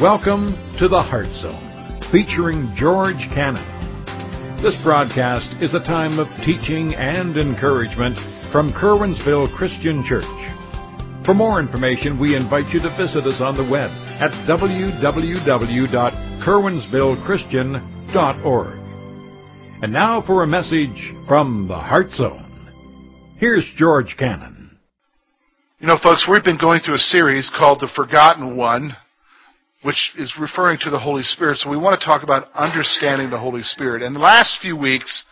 Welcome to the Heart Zone, featuring George Cannon. This broadcast is a time of teaching and encouragement from Curwensville Christian Church. For more information, we invite you to visit us on the web at www.curwensvillechristian.org. And now for a message from the Heart Zone. Here's George Cannon. You know, folks, we've been going through a series called The Forgotten One, which is referring to the Holy Spirit. So we want to talk about understanding the Holy Spirit. In the last few weeks,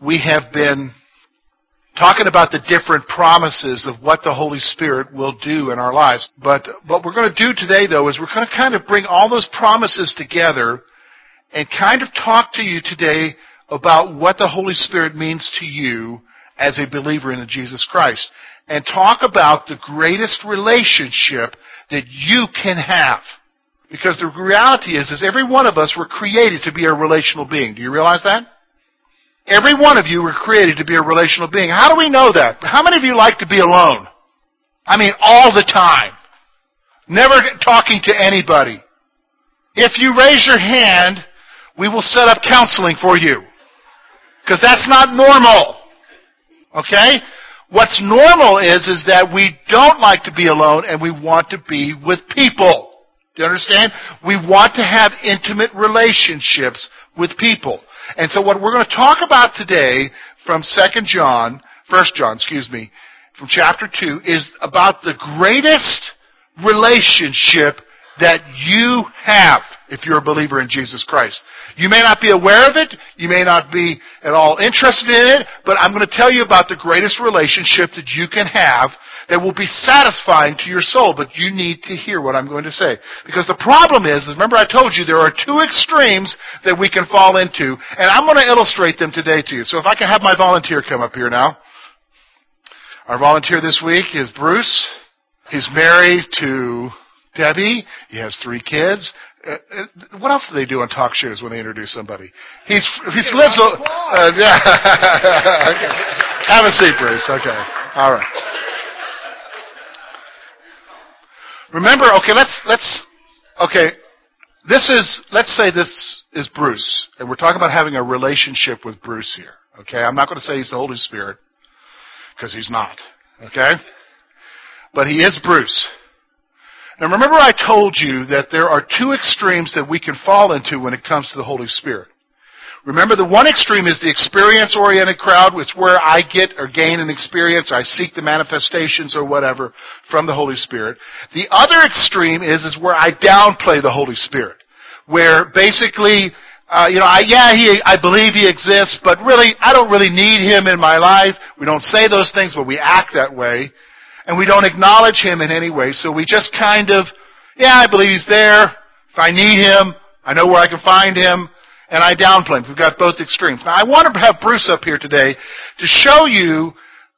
we have been talking about the different promises of what the Holy Spirit will do in our lives. But what we're going to do today, though, is we're going to kind of bring all those promises together and kind of talk to you today about what the Holy Spirit means to you as a believer in Jesus Christ and talk about the greatest relationship that you can have. Because the reality is, is every one of us were created to be a relational being. Do you realize that? Every one of you were created to be a relational being. How do we know that? How many of you like to be alone? I mean, all the time. Never talking to anybody. If you raise your hand, we will set up counseling for you. Because that's not normal. Okay? What's normal is, is that we don't like to be alone and we want to be with people. Do you understand? We want to have intimate relationships with people. And so what we're going to talk about today from 2 John, 1 John, excuse me, from chapter 2 is about the greatest relationship that you have if you're a believer in Jesus Christ. You may not be aware of it, you may not be at all interested in it, but I'm going to tell you about the greatest relationship that you can have that will be satisfying to your soul, but you need to hear what I'm going to say. Because the problem is, remember I told you there are two extremes that we can fall into, and I'm going to illustrate them today to you. So if I can have my volunteer come up here now. Our volunteer this week is Bruce. He's married to Debbie. He has three kids. Uh, uh, what else do they do on talk shows when they introduce somebody? He's he's lives. Uh, yeah. okay. Have a seat, Bruce. Okay. All right. Remember, okay, let's let's okay. This is let's say this is Bruce, and we're talking about having a relationship with Bruce here. Okay, I'm not going to say he's the Holy Spirit because he's not. Okay, but he is Bruce. Now remember I told you that there are two extremes that we can fall into when it comes to the Holy Spirit. Remember the one extreme is the experience oriented crowd, it's where I get or gain an experience, or I seek the manifestations or whatever from the Holy Spirit. The other extreme is, is where I downplay the Holy Spirit. Where basically, uh, you know, I, yeah, he, I believe he exists, but really, I don't really need him in my life. We don't say those things, but we act that way and we don't acknowledge Him in any way. So we just kind of, yeah, I believe He's there. If I need Him, I know where I can find Him, and I downplay Him. We've got both extremes. Now I want to have Bruce up here today to show you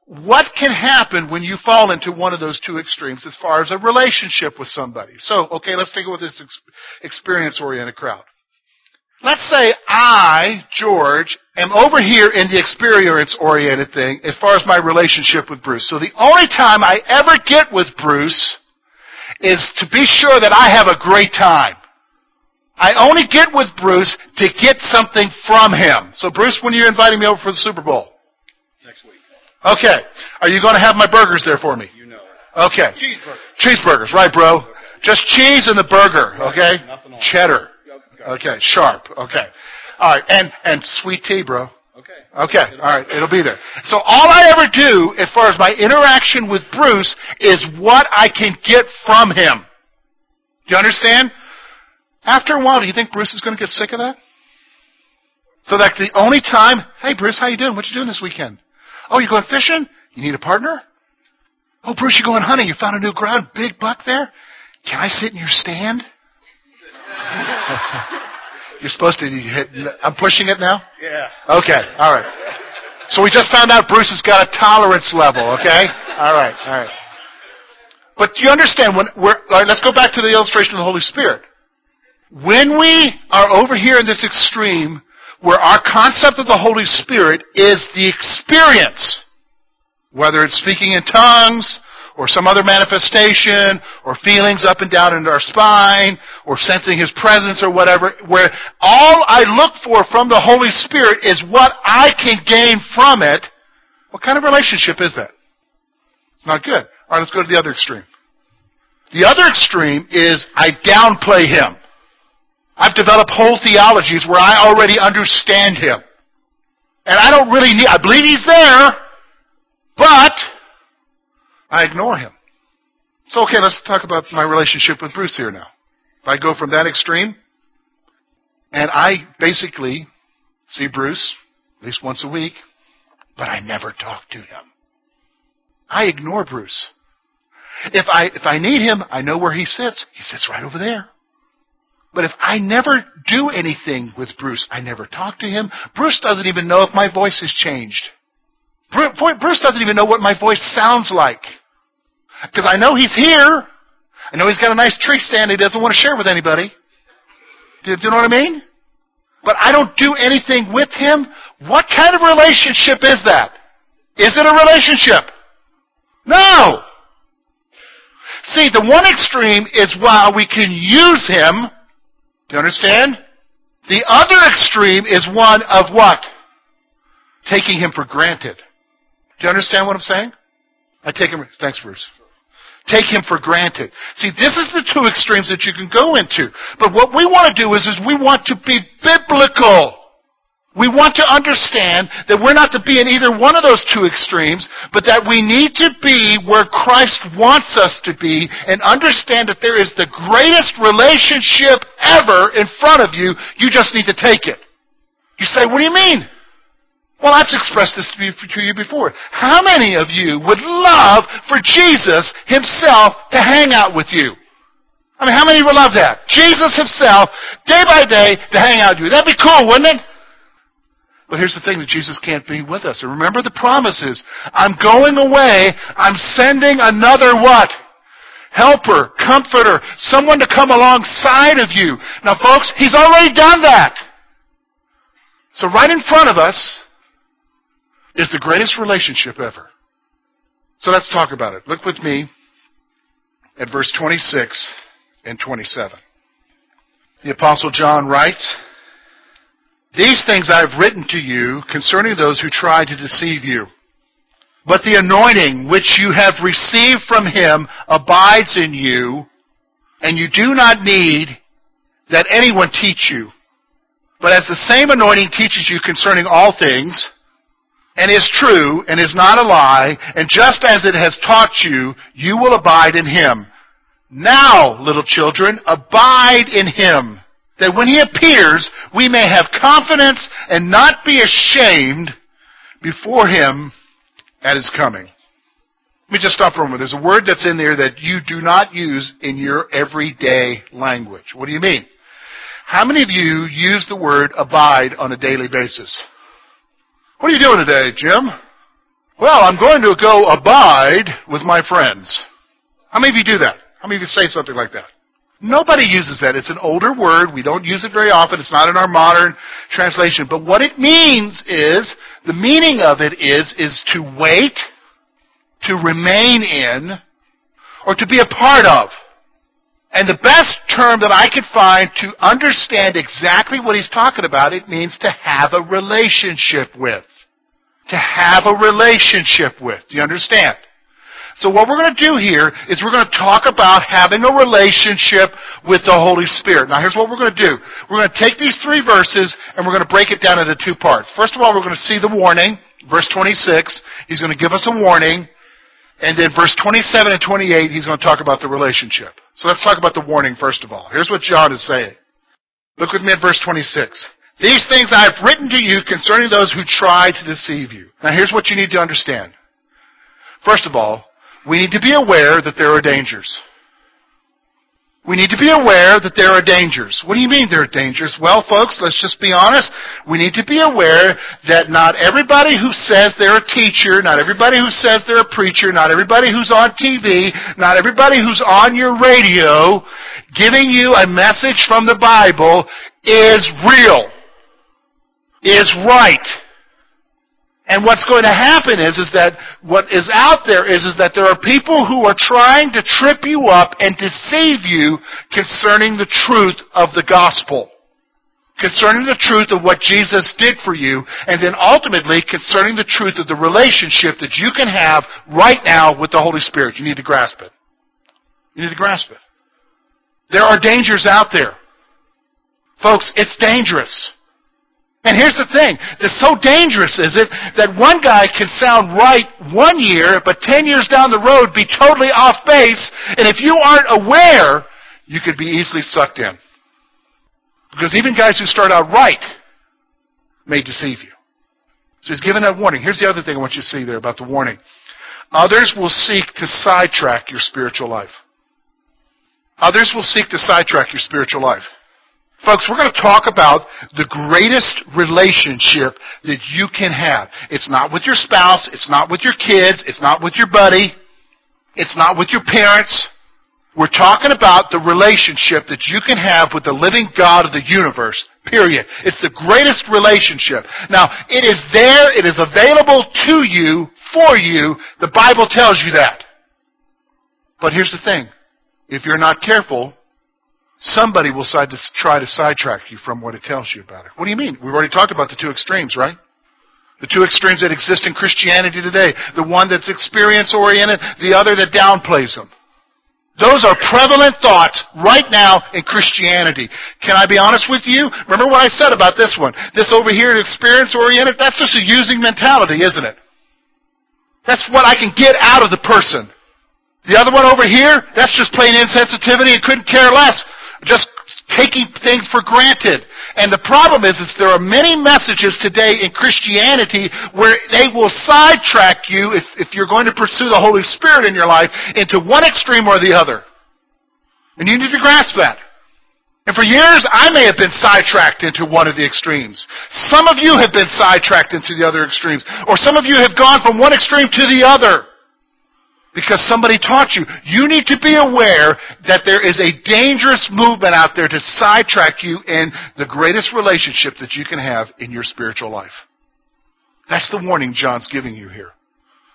what can happen when you fall into one of those two extremes as far as a relationship with somebody. So, okay, let's take it with this experience-oriented crowd. Let's say I, George, am over here in the experience-oriented thing as far as my relationship with Bruce. So the only time I ever get with Bruce is to be sure that I have a great time. I only get with Bruce to get something from him. So Bruce, when are you inviting me over for the Super Bowl? Next week. Okay. Are you going to have my burgers there for me? You know it. Okay. Cheeseburger. Cheeseburgers, right, bro? Okay. Just cheese in the burger, okay? Nothing on. Cheddar. Okay. Okay, sharp. Okay. All right, and and sweet tea, bro. Okay. Okay, all right, it'll be there. So all I ever do, as far as my interaction with Bruce, is what I can get from him. Do you understand? After a while, do you think Bruce is going to get sick of that? So that the only time, hey Bruce, how you doing? What you doing this weekend? Oh, you going fishing? You need a partner? Oh, Bruce, you going hunting? You found a new ground, big buck there? Can I sit in your stand? You're supposed to hit, I'm pushing it now? Yeah. Okay, alright. So we just found out Bruce has got a tolerance level, okay? Alright, alright. But you understand when we're, all right, let's go back to the illustration of the Holy Spirit. When we are over here in this extreme, where our concept of the Holy Spirit is the experience, whether it's speaking in tongues, or some other manifestation or feelings up and down in our spine or sensing His presence or whatever, where all I look for from the Holy Spirit is what I can gain from it, what kind of relationship is that? It's not good. Alright, let's go to the other extreme. The other extreme is I downplay Him. I've developed whole theologies where I already understand Him. And I don't really need, I believe He's there, but I ignore him. So okay, let's talk about my relationship with Bruce here now. If I go from that extreme, and I basically see Bruce at least once a week, but I never talk to him. I ignore Bruce. If I, if I need him, I know where he sits. He sits right over there. But if I never do anything with Bruce, I never talk to him, Bruce doesn't even know if my voice has changed. Bruce doesn't even know what my voice sounds like. Because I know he's here. I know he's got a nice tree stand he doesn't want to share with anybody. Do, you know what I mean? But I don't do anything with him. What kind of relationship is that? Is it a relationship? No! See, the one extreme is while we can use him. Do you understand? The other extreme is one of what? Taking him for granted. Do you understand what I'm saying? I take him. Thanks, Bruce take him for granted. See, this is the two extremes that you can go into. But what we want to do is, is we want to be biblical. We want to understand that we're not to be in either one of those two extremes, but that we need to be where Christ wants us to be and understand that there is the greatest relationship ever in front of you. You just need to take it. You say, what do you mean? Well, I've expressed this to you before. How many of you would love for Jesus himself to hang out with you? I mean, how many would love that? Jesus himself, day by day, to hang out with you. That'd be cool, wouldn't it? But here's the thing that Jesus can't be with us. And remember the promises. I'm going away. I'm sending another what? Helper, comforter, someone to come alongside of you. Now folks, He's already done that. So right in front of us is the greatest relationship ever. So let's talk about it. Look with me at verse 26 and 27. The Apostle John writes, These things I have written to you concerning those who try to deceive you. But the anointing which you have received from him abides in you, and you do not need that anyone teach you. But as the same anointing teaches you concerning all things, and is true and is not a lie, and just as it has taught you, you will abide in him. Now, little children, abide in him, that when he appears, we may have confidence and not be ashamed before him at his coming. Let me just stop for a moment. There's a word that's in there that you do not use in your everyday language. What do you mean? How many of you use the word abide on a daily basis? What are you doing today, Jim? Well, I'm going to go abide with my friends. How many of you do that? How many of you say something like that? Nobody uses that. It's an older word. We don't use it very often. It's not in our modern translation. But what it means is, the meaning of it is, is to wait, to remain in, or to be a part of. And the best term that I could find to understand exactly what he's talking about, it means to have a relationship with to have a relationship with. Do you understand? So what we're going to do here is we're going to talk about having a relationship with the Holy Spirit. Now here's what we're going to do. We're going to take these three verses and we're going to break it down into two parts. First of all, we're going to see the warning. Verse 26, he's going to give us a warning. And then verse 27 and 28, he's going to talk about the relationship. So let's talk about the warning first of all. Here's what John is saying. Look with me at verse 26. These things I have written to you concerning those who try to deceive you. Now here's what you need to understand. First of all, we need to be aware that there are dangers. We need to be aware that there are dangers. What do you mean there are dangers? Well, folks, let's just be honest. We need to be aware that not everybody who says they're a teacher, not everybody who says they're a preacher, not everybody who's on TV, not everybody who's on your radio giving you a message from the Bible is real is right. And what's going to happen is, is that what is out there is, is that there are people who are trying to trip you up and deceive you concerning the truth of the gospel. Concerning the truth of what Jesus did for you, and then ultimately concerning the truth of the relationship that you can have right now with the Holy Spirit. You need to grasp it. You need to grasp it. There are dangers out there. Folks, it's dangerous. And here's the thing. It's so dangerous, is it, that one guy can sound right one year, but ten years down the road be totally off base, and if you aren't aware, you could be easily sucked in. Because even guys who start out right may deceive you. So he's given that warning. Here's the other thing I want you to see there about the warning. Others will seek to sidetrack your spiritual life. Others will seek to sidetrack your spiritual life. Folks, we're going to talk about the greatest relationship that you can have. It's not with your spouse. It's not with your kids. It's not with your buddy. It's not with your parents. We're talking about the relationship that you can have with the living God of the universe. Period. It's the greatest relationship. Now, it is there. It is available to you, for you. The Bible tells you that. But here's the thing. If you're not careful, somebody will to try to sidetrack you from what it tells you about it. What do you mean? We've already talked about the two extremes, right? The two extremes that exist in Christianity today. The one that's experience oriented, the other that downplays them. Those are prevalent thoughts right now in Christianity. Can I be honest with you? Remember what I said about this one. This over here, experience oriented, that's just a using mentality, isn't it? That's what I can get out of the person. The other one over here, that's just plain insensitivity and couldn't care less just taking things for granted. And the problem is, is there are many messages today in Christianity where they will sidetrack you if, if you're going to pursue the Holy Spirit in your life into one extreme or the other. And you need to grasp that. And for years, I may have been sidetracked into one of the extremes. Some of you have been sidetracked into the other extremes. Or some of you have gone from one extreme to the other because somebody taught you. You need to be aware that there is a dangerous movement out there to sidetrack you in the greatest relationship that you can have in your spiritual life. That's the warning John's giving you here.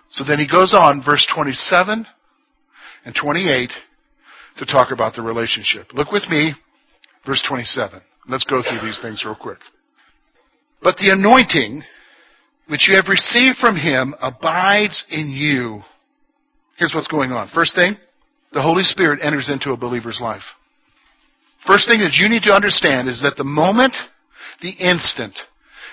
So then he goes on, verse 27 and 28, to talk about the relationship. Look with me, verse 27. Let's go through these things real quick. But the anointing which you have received from him abides in you Here's what's going on. First thing, the Holy Spirit enters into a believer's life. First thing that you need to understand is that the moment, the instant,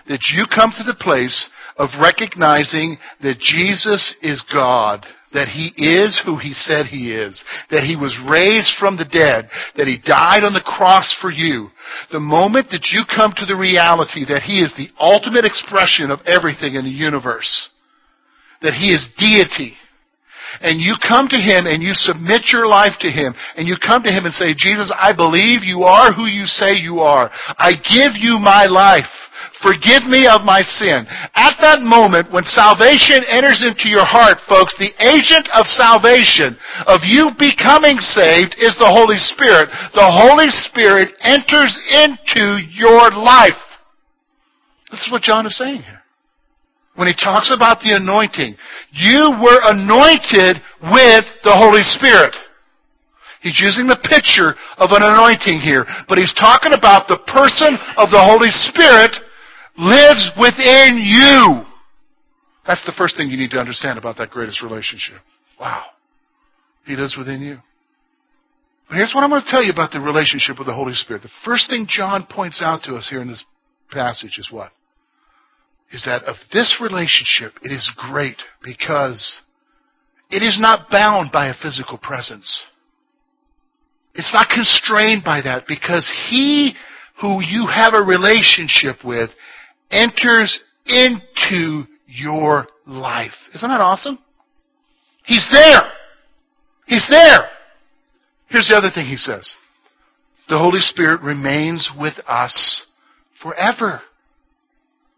that you come to the place of recognizing that Jesus is God, that He is who He said He is, that He was raised from the dead, that He died on the cross for you, the moment that you come to the reality that He is the ultimate expression of everything in the universe, that He is deity, and you come to Him and you submit your life to Him and you come to Him and say, Jesus, I believe you are who you say you are. I give you my life. Forgive me of my sin. At that moment, when salvation enters into your heart, folks, the agent of salvation, of you becoming saved, is the Holy Spirit. The Holy Spirit enters into your life. This is what John is saying here when he talks about the anointing. You were anointed with the Holy Spirit. He's using the picture of an anointing here, but he's talking about the person of the Holy Spirit lives within you. That's the first thing you need to understand about that greatest relationship. Wow. He lives within you. But here's what I'm going to tell you about the relationship with the Holy Spirit. The first thing John points out to us here in this passage is what? Is that of this relationship, it is great because it is not bound by a physical presence. It's not constrained by that because He who you have a relationship with enters into your life. Isn't that awesome? He's there. He's there. Here's the other thing he says. The Holy Spirit remains with us forever.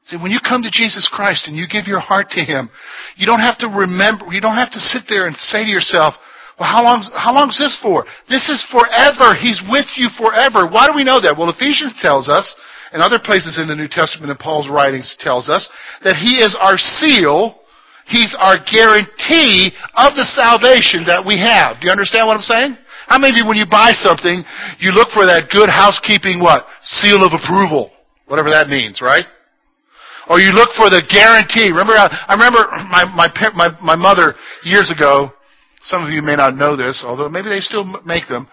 See, when you come to Jesus Christ and you give your heart to Him, you don't have to remember, you don't have to sit there and say to yourself, well, how long, how long is this for? This is forever. He's with you forever. Why do we know that? Well, Ephesians tells us and other places in the New Testament in Paul's writings tells us that He is our seal, He's our guarantee of the salvation that we have. Do you understand what I'm saying? How many of you, when you buy something, you look for that good housekeeping what? Seal of approval. Whatever that means, right? Or you look for the guarantee. Remember, I, I remember my, my, my, my mother years ago, some of you may not know this, although maybe they still make them.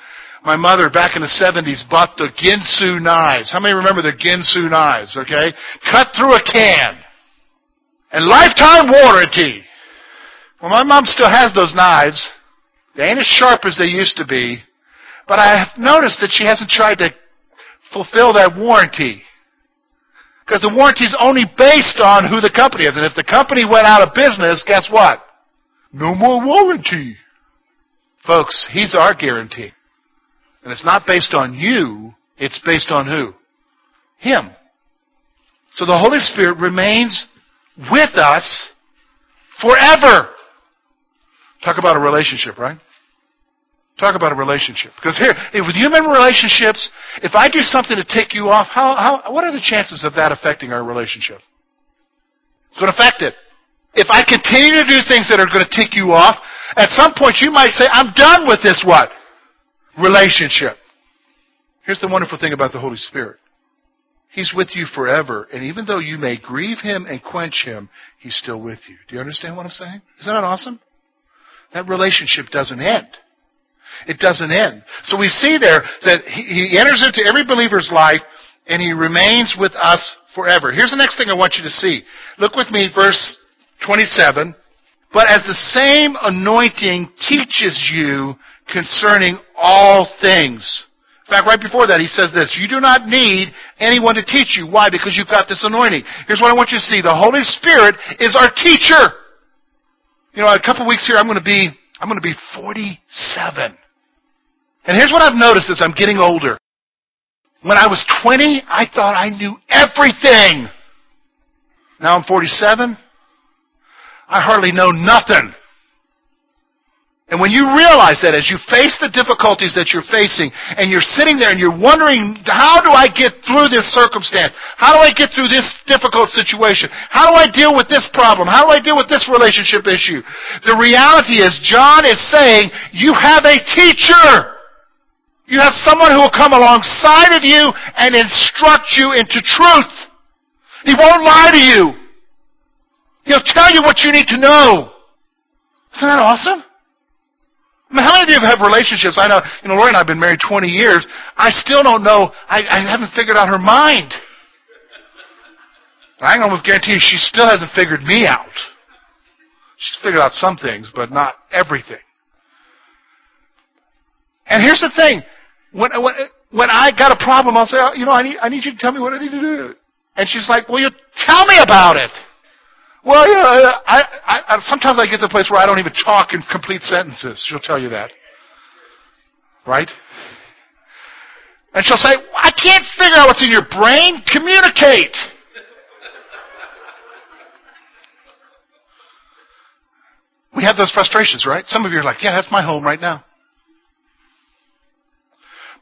My mother back in the 70s bought the Ginsu knives. How many remember the Ginsu knives, okay? Cut through a can. And lifetime warranty. Well, my mom still has those knives. They ain't as sharp as they used to be. But I have noticed that she hasn't tried to fulfill that warranty. Because the warranty is only based on who the company is. And if the company went out of business, guess what? No more warranty. Folks, he's our guarantee. And it's not based on you, it's based on who? Him. So the Holy Spirit remains with us forever. Talk about a relationship, right? Talk about a relationship. Because here, with human relationships, if I do something to tick you off, how, how, what are the chances of that affecting our relationship? It's going to affect it. If I continue to do things that are going to tick you off, at some point you might say, I'm done with this what? Relationship. Here's the wonderful thing about the Holy Spirit. He's with you forever, and even though you may grieve him and quench him, he's still with you. Do you understand what I'm saying? Isn't that awesome? That relationship doesn't end. It doesn't end. So we see there that he enters into every believer's life and he remains with us forever. Here's the next thing I want you to see. Look with me, verse 27. But as the same anointing teaches you concerning all things. In fact, right before that, he says this, you do not need anyone to teach you. Why? Because you've got this anointing. Here's what I want you to see. The Holy Spirit is our teacher. You know, a couple weeks here, I'm going to be, I'm going to be 47. And here's what I've noticed as I'm getting older. When I was 20, I thought I knew everything. Now I'm 47. I hardly know nothing. And when you realize that as you face the difficulties that you're facing and you're sitting there and you're wondering, how do I get through this circumstance? How do I get through this difficult situation? How do I deal with this problem? How do I deal with this relationship issue? The reality is John is saying, you have a teacher. You have someone who will come alongside of you and instruct you into truth. He won't lie to you. He'll tell you what you need to know. Isn't that awesome? I mean, how many of you have relationships? I know, you know, Lori and I have been married 20 years. I still don't know, I, I haven't figured out her mind. I can almost guarantee you she still hasn't figured me out. She's figured out some things, but not everything. And here's the thing. When, when, when I got a problem, I'll say, oh, you know, I need, I need you to tell me what I need to do. And she's like, well, you tell me about it. Well, know, I, I, I, sometimes I get to the place where I don't even talk in complete sentences. She'll tell you that. Right? And she'll say, I can't figure out what's in your brain. Communicate. We have those frustrations, right? Some of you are like, yeah, that's my home right now.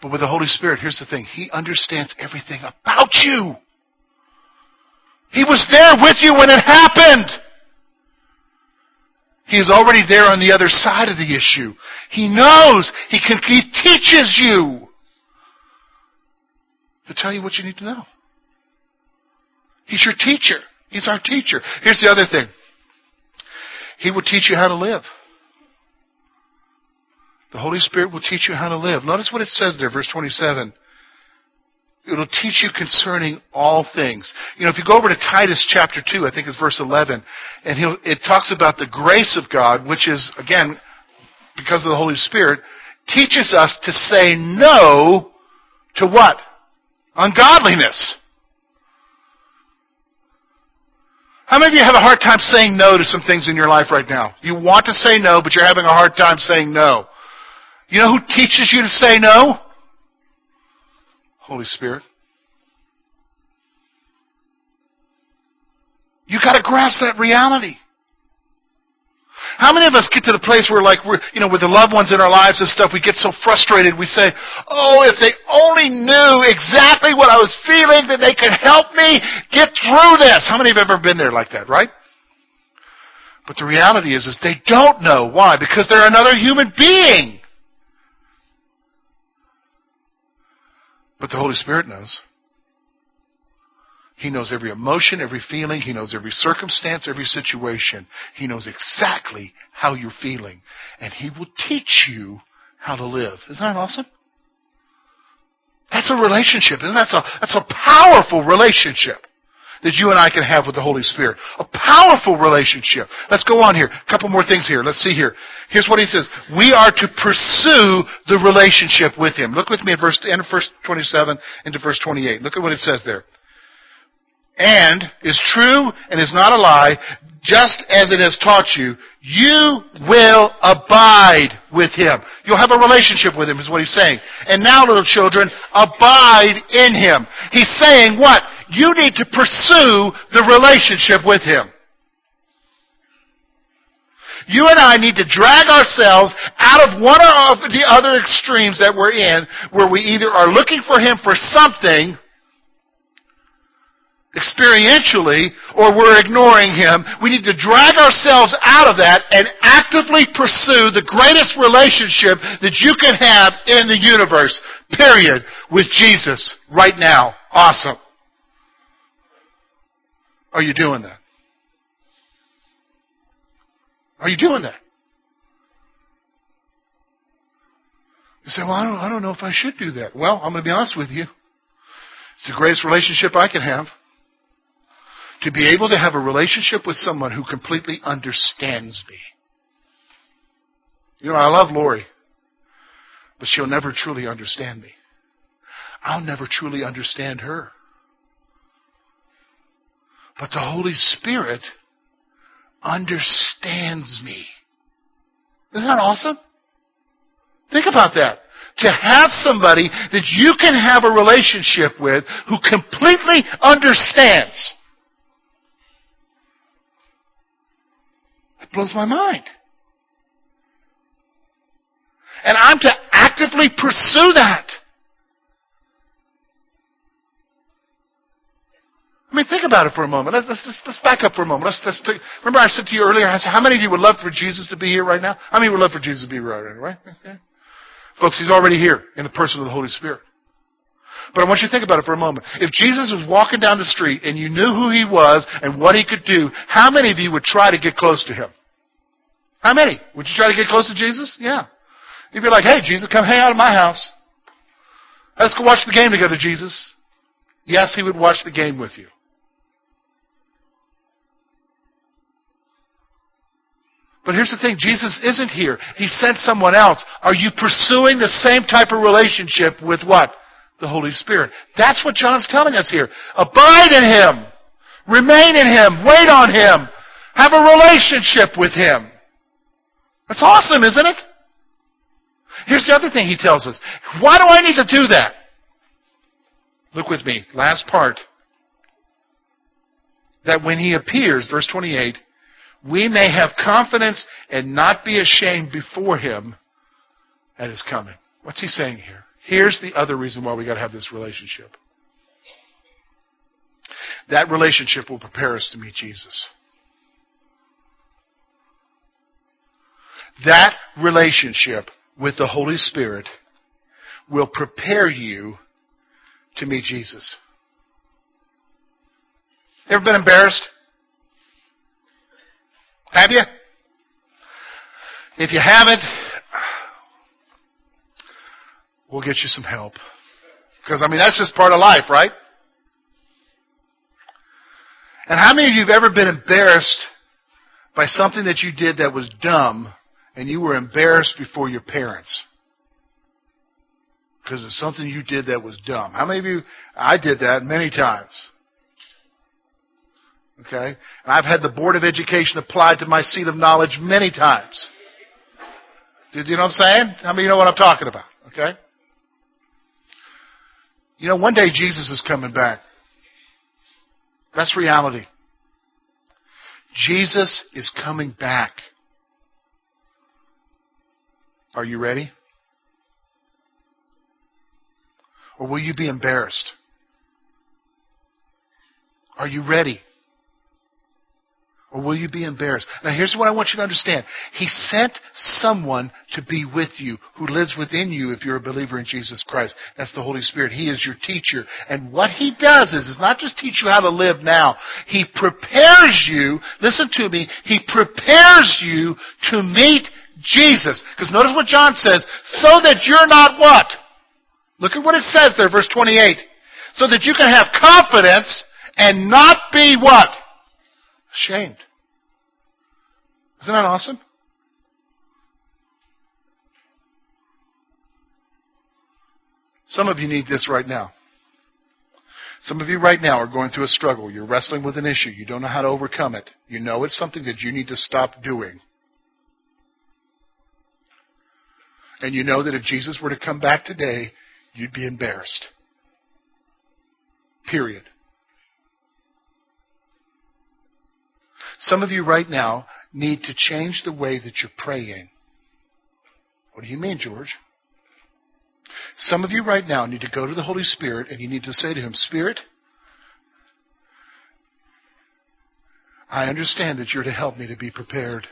But with the Holy Spirit, here's the thing. He understands everything about you. He was there with you when it happened. He is already there on the other side of the issue. He knows. He can, he teaches you to tell you what you need to know. He's your teacher. He's our teacher. Here's the other thing. He will teach you how to live. The Holy Spirit will teach you how to live. Notice what it says there, verse 27. It'll teach you concerning all things. You know, if you go over to Titus chapter 2, I think it's verse 11, and it talks about the grace of God, which is, again, because of the Holy Spirit, teaches us to say no to what? Ungodliness. How many of you have a hard time saying no to some things in your life right now? You want to say no, but you're having a hard time saying no. You know who teaches you to say no? Holy Spirit. You got to grasp that reality. How many of us get to the place where like we're, you know, with the loved ones in our lives and stuff, we get so frustrated, we say, oh, if they only knew exactly what I was feeling, that they could help me get through this. How many have ever been there like that, right? But the reality is, is they don't know. Why? Because they're another human being. But the Holy Spirit knows. He knows every emotion, every feeling. He knows every circumstance, every situation. He knows exactly how you're feeling. And He will teach you how to live. Isn't that awesome? That's a relationship. Isn't that a, that's a powerful relationship that you and I can have with the Holy Spirit. A powerful relationship. Let's go on here. A couple more things here. Let's see here. Here's what he says. We are to pursue the relationship with Him. Look with me at verse, end of verse 27 into verse 28. Look at what it says there. And is true and is not a lie, just as it has taught you, you will abide with Him. You'll have a relationship with Him, is what He's saying. And now, little children, abide in Him. He's saying what? You need to pursue the relationship with Him. You and I need to drag ourselves out of one of the other extremes that we're in, where we either are looking for Him for something, experientially or we're ignoring Him. We need to drag ourselves out of that and actively pursue the greatest relationship that you can have in the universe, period, with Jesus right now. Awesome. Are you doing that? Are you doing that? You say, well, I don't, I don't know if I should do that. Well, I'm going to be honest with you. It's the greatest relationship I can have. To be able to have a relationship with someone who completely understands me. You know, I love Lori, but she'll never truly understand me. I'll never truly understand her. But the Holy Spirit understands me. Isn't that awesome? Think about that. To have somebody that you can have a relationship with who completely understands. It blows my mind. And I'm to actively pursue that. I mean, think about it for a moment. Let's, let's, let's back up for a moment. Let's, let's take, remember I said to you earlier, I said, how many of you would love for Jesus to be here right now? How many would love for Jesus to be right now, right? Okay. Folks, He's already here in the person of the Holy Spirit. But I want you to think about it for a moment. If Jesus was walking down the street and you knew who He was and what He could do, how many of you would try to get close to Him? How many? Would you try to get close to Jesus? Yeah. You'd be like, hey, Jesus, come hang out at my house. Let's go watch the game together, Jesus. Yes, He would watch the game with you. But here's the thing Jesus isn't here. He sent someone else. Are you pursuing the same type of relationship with what? The Holy Spirit. That's what John's telling us here. Abide in Him. Remain in Him. Wait on Him. Have a relationship with Him. That's awesome, isn't it? Here's the other thing he tells us. Why do I need to do that? Look with me. Last part. That when he appears, verse 28, we may have confidence and not be ashamed before him at his coming. What's he saying here? Here's the other reason why we got to have this relationship. That relationship will prepare us to meet Jesus. That relationship with the Holy Spirit will prepare you to meet Jesus. Ever been embarrassed? Have you? If you haven't, we'll get you some help. Because, I mean, that's just part of life, right? And how many of you have ever been embarrassed by something that you did that was dumb and you were embarrassed before your parents? Because of something you did that was dumb. How many of you, I did that many times. Okay? And I've had the Board of Education applied to my seat of knowledge many times. Did you know what I'm saying? How many of you know what I'm talking about? Okay? You know, one day Jesus is coming back. That's reality. Jesus is coming back. Are you ready? Or will you be embarrassed? Are you ready? Or will you be embarrassed? Now here's what I want you to understand. He sent someone to be with you who lives within you if you're a believer in Jesus Christ. That's the Holy Spirit. He is your teacher. And what He does is, is not just teach you how to live now. He prepares you, listen to me, He prepares you to meet Jesus. Because notice what John says, so that you're not what? Look at what it says there, verse 28. So that you can have confidence and not be what? Ashamed. Isn't that awesome? Some of you need this right now. Some of you right now are going through a struggle. You're wrestling with an issue. You don't know how to overcome it. You know it's something that you need to stop doing. And you know that if Jesus were to come back today, you'd be embarrassed. Period. Some of you right now need to change the way that you're praying. What do you mean, George? Some of you right now need to go to the Holy Spirit and you need to say to Him, Spirit, I understand that you're to help me to be prepared.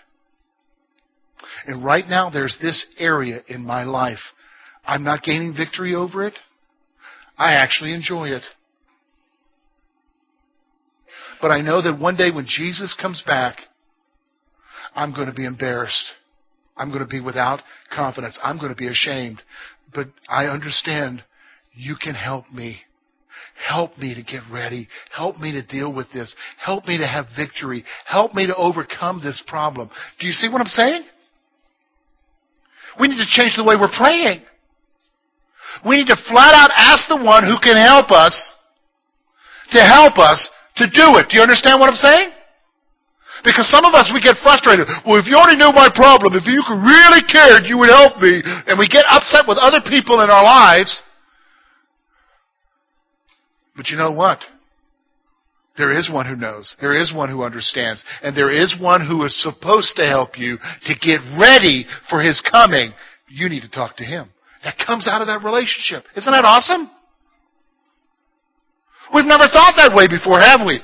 And right now, there's this area in my life. I'm not gaining victory over it. I actually enjoy it. But I know that one day when Jesus comes back, I'm going to be embarrassed. I'm going to be without confidence. I'm going to be ashamed. But I understand you can help me. Help me to get ready. Help me to deal with this. Help me to have victory. Help me to overcome this problem. Do you see what I'm saying? We need to change the way we're praying. We need to flat out ask the one who can help us to help us to do it. Do you understand what I'm saying? Because some of us, we get frustrated. Well, if you already knew my problem, if you really cared, you would help me. And we get upset with other people in our lives. But you know what? There is one who knows. There is one who understands. And there is one who is supposed to help you to get ready for his coming. You need to talk to him. That comes out of that relationship. Isn't that awesome? We've never thought that way before, have we?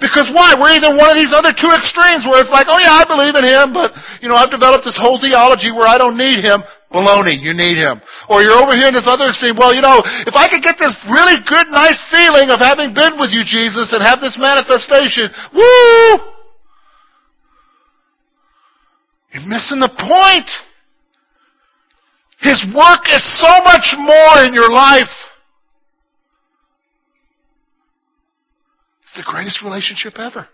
Because why? We're either one of these other two extremes where it's like, oh yeah, I believe in him, but, you know, I've developed this whole theology where I don't need him. Baloney, you need him. Or you're over here in this other extreme, well, you know, if I could get this really good, nice feeling of having been with you, Jesus, and have this manifestation, woo! You're missing the point. His work is so much more in your life It's the greatest relationship ever.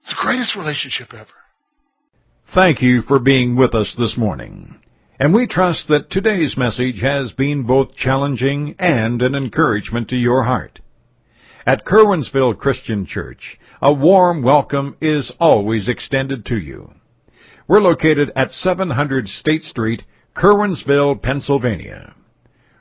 It's the greatest relationship ever. Thank you for being with us this morning. And we trust that today's message has been both challenging and an encouragement to your heart. At Curwensville Christian Church, a warm welcome is always extended to you. We're located at 700 State Street, Curwensville, Pennsylvania.